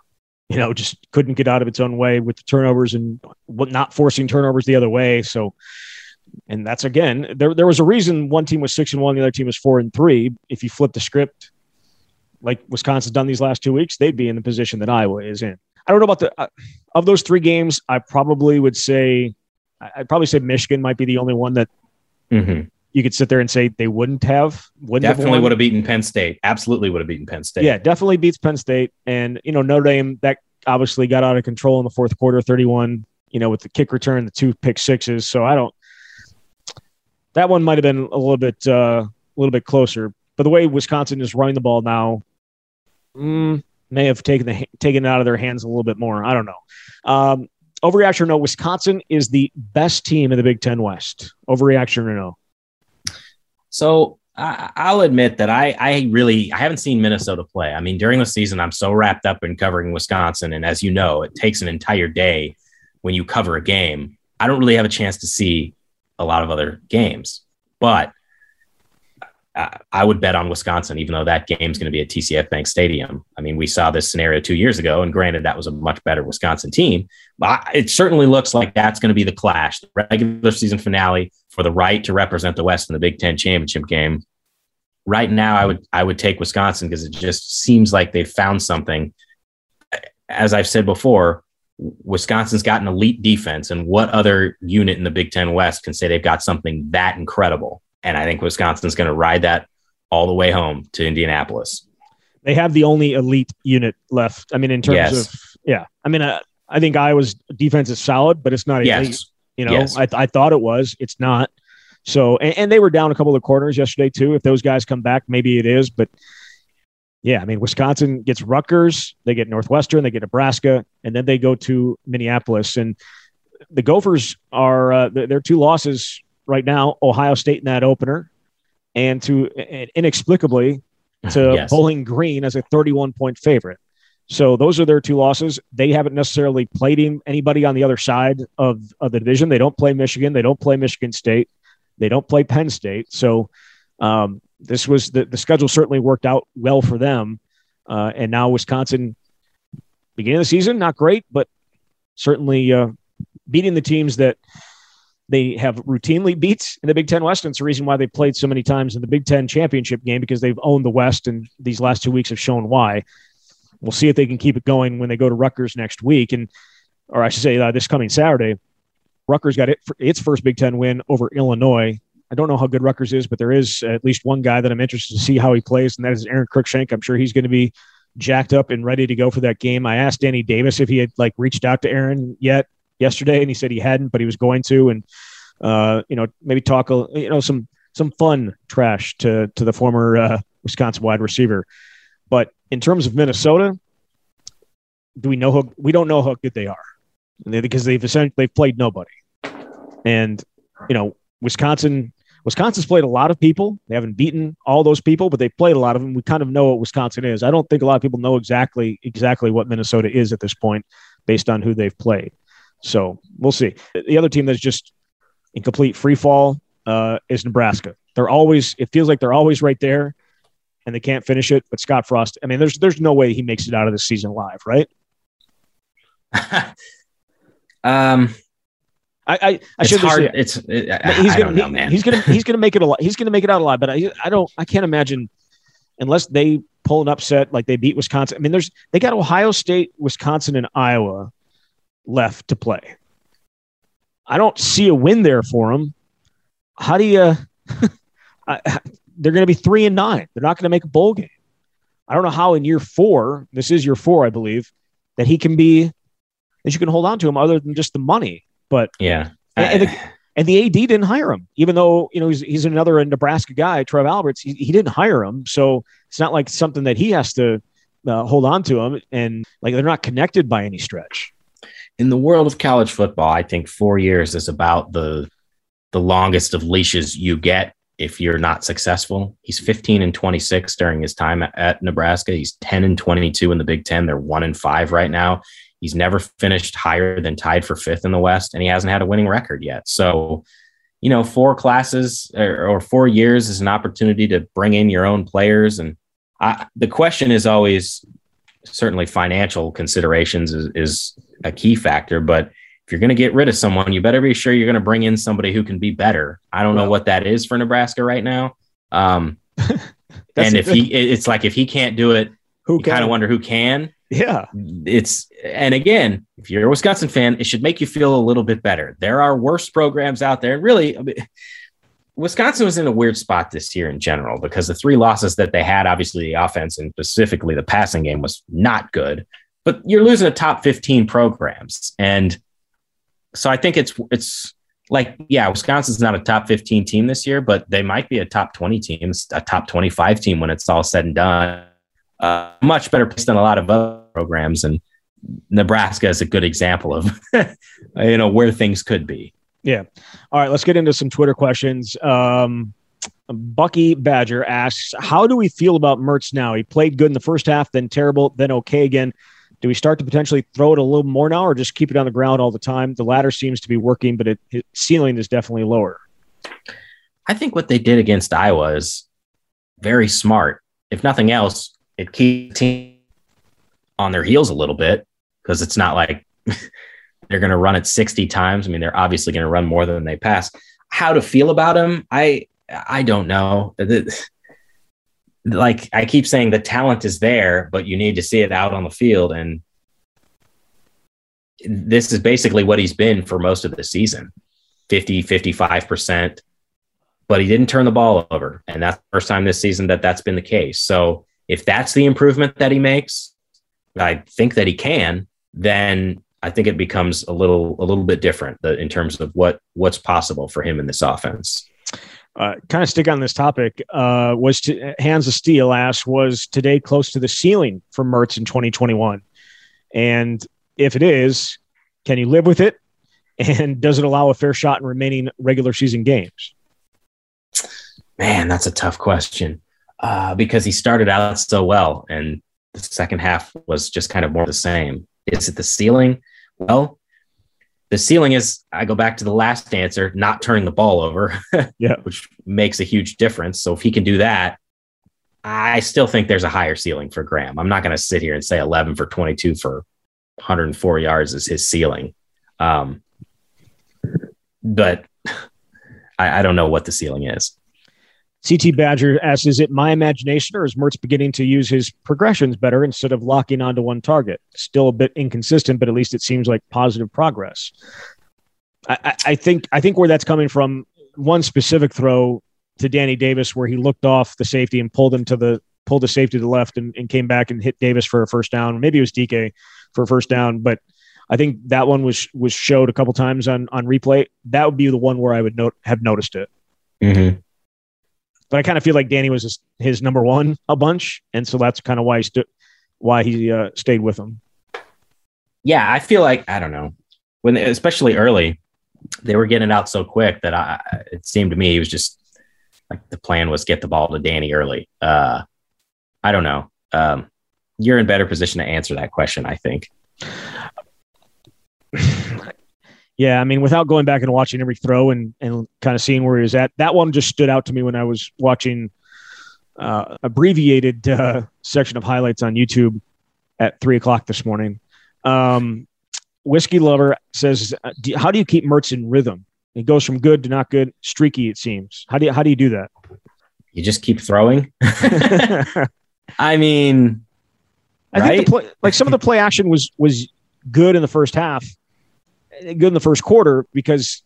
You know, just couldn't get out of its own way with the turnovers and not forcing turnovers the other way. So, and that's again, there there was a reason one team was six and one, the other team was four and three. If you flip the script, like Wisconsin's done these last two weeks, they'd be in the position that Iowa is in. I don't know about the uh, of those three games. I probably would say, I'd probably say Michigan might be the only one that mm-hmm. You could sit there and say they wouldn't have. Wouldn't definitely have would have beaten Penn State. Absolutely would have beaten Penn State. Yeah, definitely beats Penn State. And you know Notre Dame that obviously got out of control in the fourth quarter, thirty-one. You know, with the kick return, the two pick sixes. So I don't that one might have been a little bit uh, a little bit closer. But the way Wisconsin is running the ball now, mm, may have taken the taken it out of their hands a little bit more. I don't know. Um, overreaction or no? Wisconsin is the best team in the Big Ten West. Overreaction or no? So I, will admit that I, I really I haven't seen Minnesota play. I mean, during the season, I'm so wrapped up in covering Wisconsin, and as you know, it takes an entire day when you cover a game. I don't really have a chance to see a lot of other games. But I would bet on Wisconsin, even though that game's going to be at TCF Bank Stadium. I mean, we saw this scenario two years ago, and granted, that was a much better Wisconsin team. But it certainly looks like that's going to be the clash, the regular season finale for the right to represent the West in the Big Ten championship game. Right now, I would I would take Wisconsin because it just seems like they've found something. As I've said before, Wisconsin's got an elite defense, and what other unit in the Big Ten West can say they've got something that incredible? And I think Wisconsin's going to ride that all the way home to Indianapolis. They have the only elite unit left. I mean, in terms yes. of yeah, I mean, uh, I think Iowa's defense is solid, but it's not elite. Yes. You know, yes. I, I thought it was. It's not. So, and, and they were down a couple of corners yesterday too. If those guys come back, maybe it is. But yeah, I mean, Wisconsin gets Rutgers, they get Northwestern, they get Nebraska, and then they go to Minneapolis. And the Gophers are uh, their two losses right now: Ohio State in that opener, and to and inexplicably to yes. Bowling Green as a 31 point favorite. So those are their two losses. They haven't necessarily played anybody on the other side of, of the division. They don't play Michigan. They don't play Michigan State. They don't play Penn State. So um, this was the, the schedule certainly worked out well for them. Uh, and now Wisconsin, beginning of the season, not great, but certainly uh, beating the teams that they have routinely beat in the Big Ten West. And it's the reason why they played so many times in the Big Ten championship game because they've owned the West, and these last two weeks have shown why. We'll see if they can keep it going when they go to Rutgers next week, and or I should say uh, this coming Saturday. Rutgers got it its first Big Ten win over Illinois I don't know how good Rutgers is, but there is at least one guy that I'm interested to see how he plays, and that is Aron Cruickshank. I'm sure he's going to be jacked up and ready to go for that game. I asked Danny Davis if he had like reached out to Aron yet yesterday, and he said he hadn't, but he was going to, and uh, you know, maybe talk a you know some some fun trash to to the former uh, Wisconsin wide receiver. In terms of Minnesota, do we know how we don't know how good they are because they've essentially they've played nobody, and you know Wisconsin Wisconsin's played a lot of people. They haven't beaten all those people, but they've played a lot of them. We kind of know what Wisconsin is. I don't think a lot of people know exactly exactly what Minnesota is at this point, based on who they've played. So we'll see. The other team that's just in complete free fall uh, is Nebraska. They're always it feels like they're always right there, and they can't finish it. But Scott Frost, I mean, there's there's no way he makes it out of this season alive, right? um, I I, I should hard. say It's it, I, he's I gonna don't know, man. he's gonna he's gonna make it a lot. He's gonna make it out alive. But I I don't I can't imagine unless they pull an upset like they beat Wisconsin. I mean, there's they got Ohio State, Wisconsin, and Iowa left to play. I don't see a win there for them. How do you? I, they're going to be three and nine. They're not going to make a bowl game. I don't know how in year four, this is year four, I believe, that he can be that you can hold on to him other than just the money. But yeah, and, and, the, and the AD didn't hire him, even though you know he's he's another Nebraska guy, Trev Alberts. He, he didn't hire him, so it's not like something that he has to uh, hold on to him. And like they're not connected by any stretch. in the world of college football, I think four years is about the the longest of leashes you get if you're not successful. He's 15 and 26 during his time at, Nebraska. He's 10 and 22 in the Big Ten. They're one and five right now. He's never finished higher than tied for fifth in the West, and he hasn't had a winning record yet. So, you know, four classes or, or four years is an opportunity to bring in your own players. And I, the question is always certainly financial considerations is, is a key factor, but if you're going to get rid of someone, you better be sure you're going to bring in somebody who can be better. I don't know what that is for Nebraska right now. Um, and if he, it's like if he can't do it, Who you kind of wonder who can. Yeah, It's and again, if you're a Wisconsin fan, it should make you feel a little bit better. There are worse programs out there, and really, I mean, Wisconsin was in a weird spot this year in general because the three losses that they had, obviously the offense and specifically the passing game was not good. But you're losing to top 15 programs, and so I think it's it's like yeah, Wisconsin's not a top 15 team this year, but they might be a top 20 team, a top 25 team when it's all said and done. Uh, much better place than a lot of other programs, and Nebraska is a good example of you know where things could be. Yeah. All right, let's get into some Twitter questions. Um, Bucky Badger asks, "How do we feel about Mertz now? He played good in the first half, then terrible, then okay again. Do we start to potentially throw it a little more now, or just keep it on the ground all the time? The latter seems to be working, but it, his ceiling is definitely lower." I think what they did against Iowa is very smart. If nothing else, it keeps the team on their heels a little bit because it's not like they're going to run it 60 times. I mean, they're obviously going to run more than they pass. How to feel about him? I I don't know. Like I keep saying, the talent is there, but you need to see it out on the field. And this is basically what he's been for most of the season 50, 55%. But he didn't turn the ball over. And that's the first time this season that that's been the case. So if that's the improvement that he makes, I think that he can, then I think it becomes a little a little bit different uh, in terms of what what's possible for him in this offense. Uh, kind of stick on this topic. Uh, was to, Hands of Steel asked, was today close to the ceiling for Mertz in 2021? And if it is, can you live with it? And does it allow a fair shot in remaining regular season games? Man, that's a tough question uh, because he started out so well, and the second half was just kind of more the same. Is it the ceiling? Well, the ceiling is I go back to the last answer, not turning the ball over, yeah, which makes a huge difference. So if he can do that, I still think there's a higher ceiling for Graham. I'm not going to sit here and say 11 for 22 for 104 yards is his ceiling. Um, but I, I don't know what the ceiling is. CT Badger asks, is it my imagination or is Mertz beginning to use his progressions better instead of locking onto one target? Still a bit inconsistent, but at least it seems like positive progress. I, I, think I think where that's coming from, one specific throw to Danny Davis where he looked off the safety and pulled him to the pulled the safety to the left and, and came back and hit Davis for a first down. Maybe it was DK for a first down, but I think that one was was showed a couple times on on replay. That would be the one where I would note have noticed it. Mm-hmm. But I kind of feel like Danny was his, his, number one a bunch, and so that's kind of why he stood, why he uh, stayed with him. Yeah, I feel like I don't know when, especially early, they were getting out so quick that I it seemed to me he was just like the plan was get the ball to Danny early. Uh, I don't know. Um, you're in better position to answer that question, I think. Yeah, I mean, without going back and watching every throw and and kind of seeing where he was at, that one just stood out to me when I was watching uh, abbreviated uh, section of highlights on YouTube at three o'clock this morning. Um, Whiskey Lover says, "How do you keep Mertz in rhythm? It goes from good to not good, streaky. It seems. How do you how do you do that? You just keep throwing. I mean, I right? think the play, like some of the play action was was good in the first half, good in the first quarter because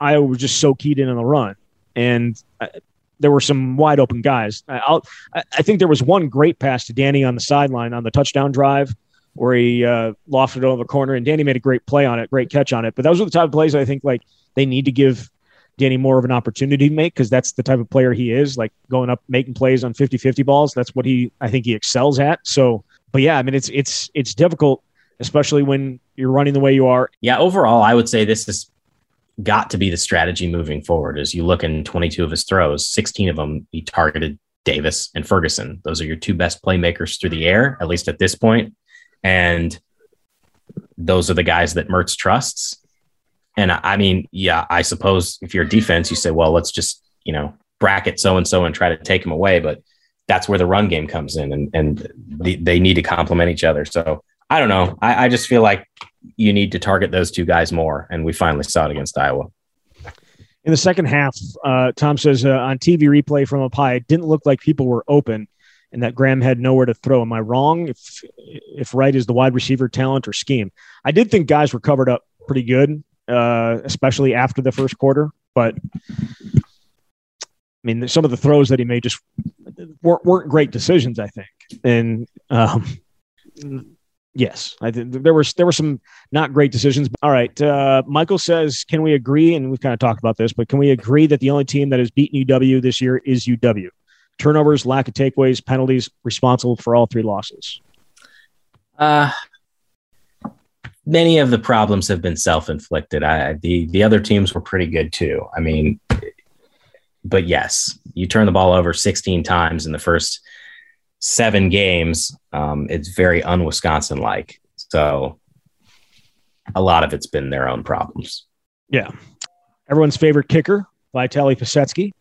Iowa was just so keyed in on the run, and uh, there were some wide open guys. I'll, I think there was one great pass to Danny on the sideline on the touchdown drive where he uh, lofted it over the corner, and Danny made a great play on it, great catch on it. But those are the type of plays I think like they need to give Danny more of an opportunity to make because that's the type of player he is, like going up making plays on 50-50 balls. That's what he I think he excels at. So, but yeah, I mean it's it's it's difficult, especially when you're running the way you are. Yeah, overall, I would say this has got to be the strategy moving forward. As you look in 22 of his throws, 16 of them he targeted Davis and Ferguson. Those are your two best playmakers through the air, at least at this point. And those are the guys that Mertz trusts. And I mean, yeah, I suppose if you're a defense, you say, well, let's just, you know, bracket so and so and try to take him away. But that's where the run game comes in, and, and the, they need to complement each other. So I don't know. I, I just feel like you need to target those two guys more. And we finally saw it against Iowa. In the second half, uh, Tom says uh, on TV replay from up high, it didn't look like people were open and that Graham had nowhere to throw. Am I wrong if if right is the wide receiver talent or scheme? I did think guys were covered up pretty good, uh, especially after the first quarter. But I mean, some of the throws that he made just weren't, weren't great decisions. I think, and um, yes, I think there was there were some not great decisions. All right, uh, Michael says, can we agree? And we've kind of talked about this, but can we agree that the only team that has beaten UW this year is UW? turnovers, lack of takeaways, penalties, responsible for all three losses? Uh, many of the problems have been self-inflicted. I, the the other teams were pretty good too. I mean, but yes, you turn the ball over 16 times in the first seven games. Um, it's very un-Wisconsin like. So a lot of it's been their own problems. Yeah. Everyone's favorite kicker, Vitaly Pisetsky,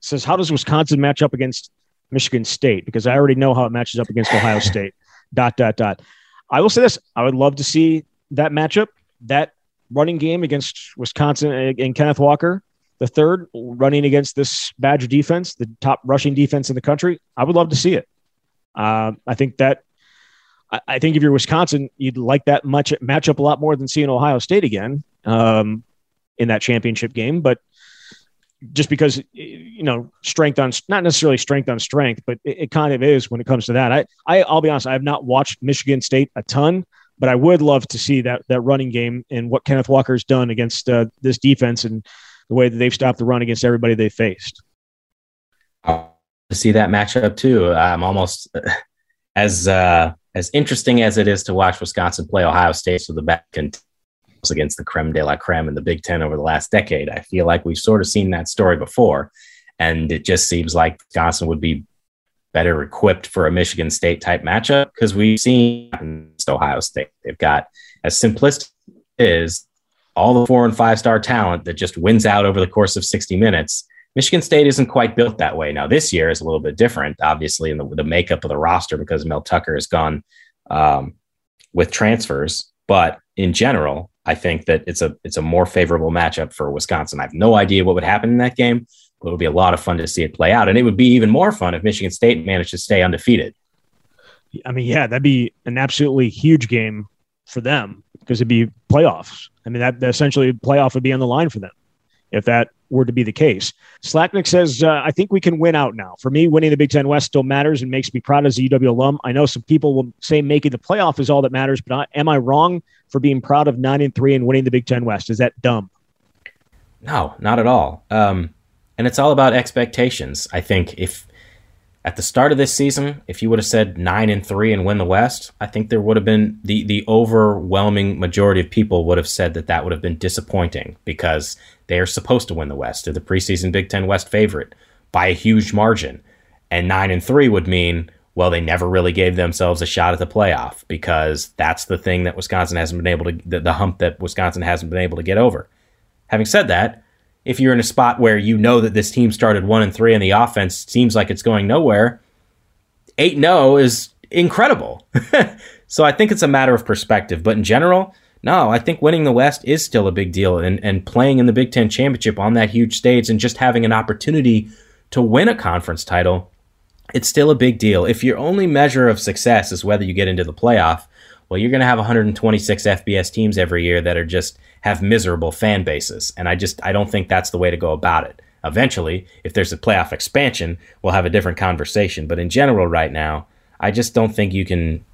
says, How does Wisconsin match up against Michigan State? Because I already know how it matches up against Ohio State. dot, dot, dot. I will say this I would love to see that matchup, that running game against Wisconsin and Kenneth Walker, the third running against this Badger defense, the top rushing defense in the country. I would love to see it. Uh, I think that. I think if you're Wisconsin, you'd like that much matchup a lot more than seeing Ohio State again um, in that championship game. But just because you know strength on not necessarily strength on strength, but it, it, kind of is when it comes to that. I, I I'll be honest, I have not watched Michigan State a ton, but I would love to see that that running game and what Kenneth Walker's done against uh, this defense and the way that they've stopped the run against everybody they faced. To see that matchup too, I'm almost as uh, as interesting as it is to watch Wisconsin play Ohio State so the back and against the creme de la creme in the Big Ten over the last decade. I feel like we've sort of seen that story before. And it just seems like Wisconsin would be better equipped for a Michigan State type matchup because we've seen Ohio State. They've got as simplistic as all the four and five star talent that just wins out over the course of 60 minutes. Michigan State isn't quite built that way. Now, this year is a little bit different, obviously, in the, the makeup of the roster because Mel Tucker has gone um, with transfers. But in general, I think that it's a it's a more favorable matchup for Wisconsin. I have no idea what would happen in that game, but it would be a lot of fun to see it play out. And it would be even more fun if Michigan State managed to stay undefeated. I mean, yeah, that'd be an absolutely huge game for them because it'd be playoffs. I mean, that essentially playoff would be on the line for them if that were to be the case. Slacknick says, uh, I think we can win out now. For me, winning the Big Ten West still matters and makes me proud as a UW alum. I know some people will say making the playoff is all that matters, but am I wrong for being proud of nine and three and winning the Big Ten West? Is that dumb? No, not at all. Um, and it's all about expectations. I think if at the start of this season, if you would have said nine and three and win the West, I think there would have been the the overwhelming majority of people would have said that that would have been disappointing because they are supposed to win the West. They're the preseason Big Ten West favorite by a huge margin, and nine and three would mean well, they never really gave themselves a shot at the playoff because that's the thing that Wisconsin hasn't been able to, the, the hump that Wisconsin hasn't been able to get over. Having said that, if you're in a spot where you know that this team started one and three and the offense seems like it's going nowhere, 8 0 is incredible. so I think it's a matter of perspective. But in general, no, I think winning the West is still a big deal. And, and playing in the Big Ten championship on that huge stage and just having an opportunity to win a conference title it's still a big deal. If your only measure of success is whether you get into the playoff, well, you're going to have 126 FBS teams every year that are just have miserable fan bases, and I just I don't think that's the way to go about it. Eventually, if there's a playoff expansion, we'll have a different conversation. But in general, right now, I just don't think you can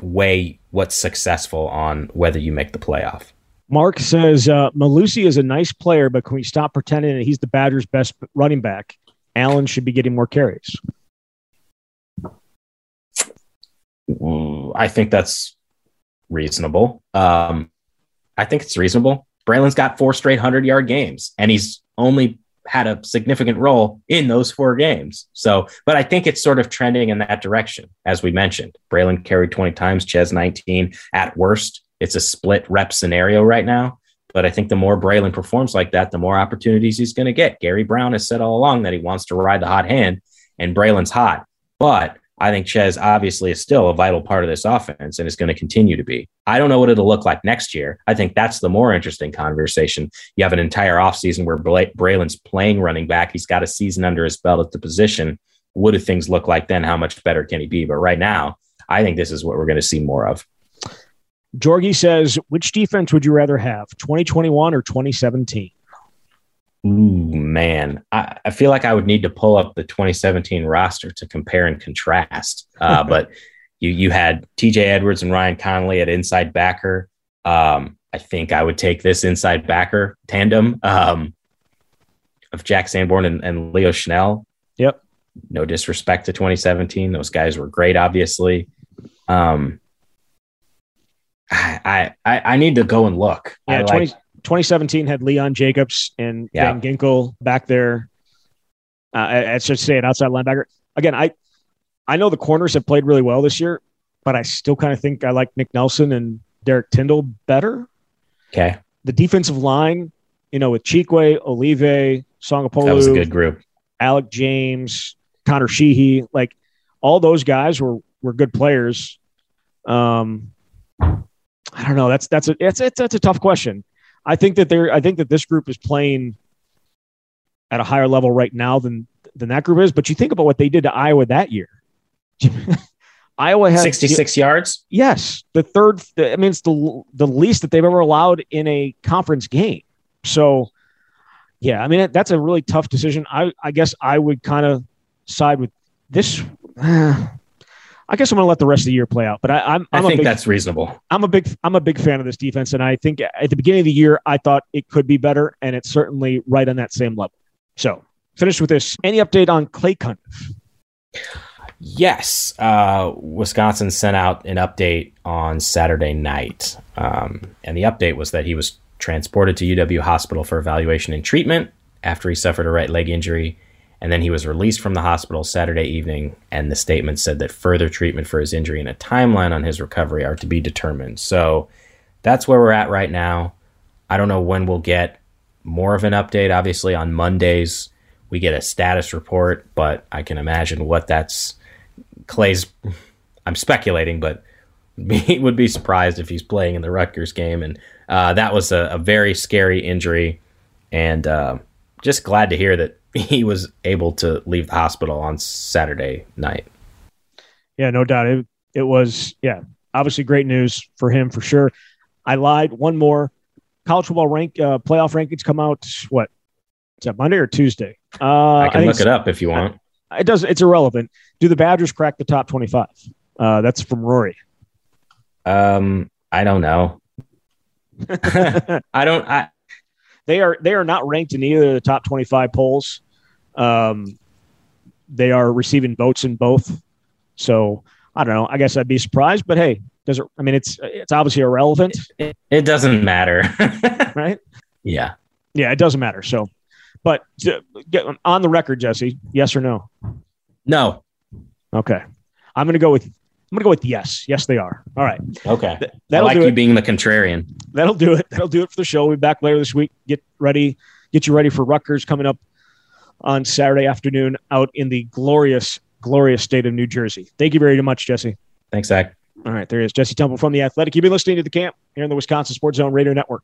weigh what's successful on whether you make the playoff. Mark says uh, Mellusi is a nice player, but can we stop pretending that he's the Badgers' best running back? Allen should be getting more carries. I think that's reasonable. Um, I think it's reasonable. Braelon's got four straight 100 yard games, and he's only had a significant role in those four games. So, but I think it's sort of trending in that direction, as we mentioned. Braelon carried 20 times, Chez 19. At worst, it's a split rep scenario right now. But I think the more Braelon performs like that, the more opportunities he's going to get. Gary Brown has said all along that he wants to ride the hot hand, and Braelon's hot. But I think Chez obviously is still a vital part of this offense and is going to continue to be. I don't know what it'll look like next year. I think that's the more interesting conversation. You have an entire offseason where Braelon's playing running back. He's got a season under his belt at the position. What do things look like then? How much better can he be? But right now, I think this is what we're going to see more of. Jorgie says, which defense would you rather have, 2021 or 2017? Ooh, man. I, I feel like I would need to pull up the 2017 roster to compare and contrast. Uh, but you you had TJ Edwards and Ryan Connelly at inside backer. Um, I think I would take this inside backer tandem um, of Jack Sanborn and, and Leo Chenal. Yep. No disrespect to 2017. Those guys were great, obviously. Um, I, I I need to go and look. Yeah, 20, 2017 had Leon Jacobs and yeah. Van Ginkel back there. Uh, I, I should say an outside linebacker. Again, I I know the corners have played really well this year, but I still kind of think I like Nick Nelson and Derrick Tindal better. Okay. The defensive line, you know, with Chikwe, Olive, Sagapolu. That was a good group. Alec James, Connor Sheehy, like all those guys were were good players. Um, I don't know. That's that's a it's, it's that's a tough question. I think that they're I think that this group is playing at a higher level right now than than that group is. But you think about what they did to Iowa that year. Iowa had 66 yards. Yes, the third. I mean, it's the the least that they've ever allowed in a conference game. So, yeah, I mean that's a really tough decision. I I guess I would kind of side with this. Uh, I guess I'm going to let the rest of the year play out. But I, am I think big, that's reasonable. I'm a big I'm a big fan of this defense, and I think at the beginning of the year I thought it could be better, and it's certainly right on that same level. So finish with this. Any update on Clay Cundiff? Yes, uh, Wisconsin sent out an update on Saturday night, um, and the update was that he was transported to UW Hospital for evaluation and treatment after he suffered a right leg injury and then he was released from the hospital Saturday evening, and the statement said that further treatment for his injury and a timeline on his recovery are to be determined. So that's where we're at right now. I don't know when we'll get more of an update. Obviously, on Mondays, we get a status report, but I can imagine what that's Clay's. I'm speculating, but he would be surprised if he's playing in the Rutgers game. And uh, that was a, a, very scary injury. And uh, just glad to hear that he was able to leave the hospital on Saturday night. Yeah, no doubt. It, it was, yeah, obviously great news for him for sure. I lied. One more. College football rank uh, playoff rankings come out. What is that Monday or Tuesday? Uh, I can I look it up if you want. It does. It's irrelevant. Do the Badgers crack the top twenty-five? Uh, that's from Rory. Um, I don't know. I don't. I they are they are not ranked in either of the top 25 polls. Um, they are receiving votes in both. So I don't know. I guess I'd be surprised, but hey, does it? I mean, it's it's obviously irrelevant. It, it doesn't matter, right? Yeah, yeah, it doesn't matter. So, but get on the record, Jesse, yes or no? No. Okay. I'm going to go with I'm going to go with yes. Yes, they are. All right. Okay. Th- I like you it. being the contrarian. That'll do it. That'll do it for the show. We'll be back later this week. Get ready. Get you ready for Rutgers coming up on Saturday afternoon out in the glorious, glorious state of New Jersey. Thank you very much, Jesse. Thanks, Zach. All right, there is Jesse Temple from The Athletic. You've been listening to The Camp here in the Wisconsin Sports Zone Radio Network.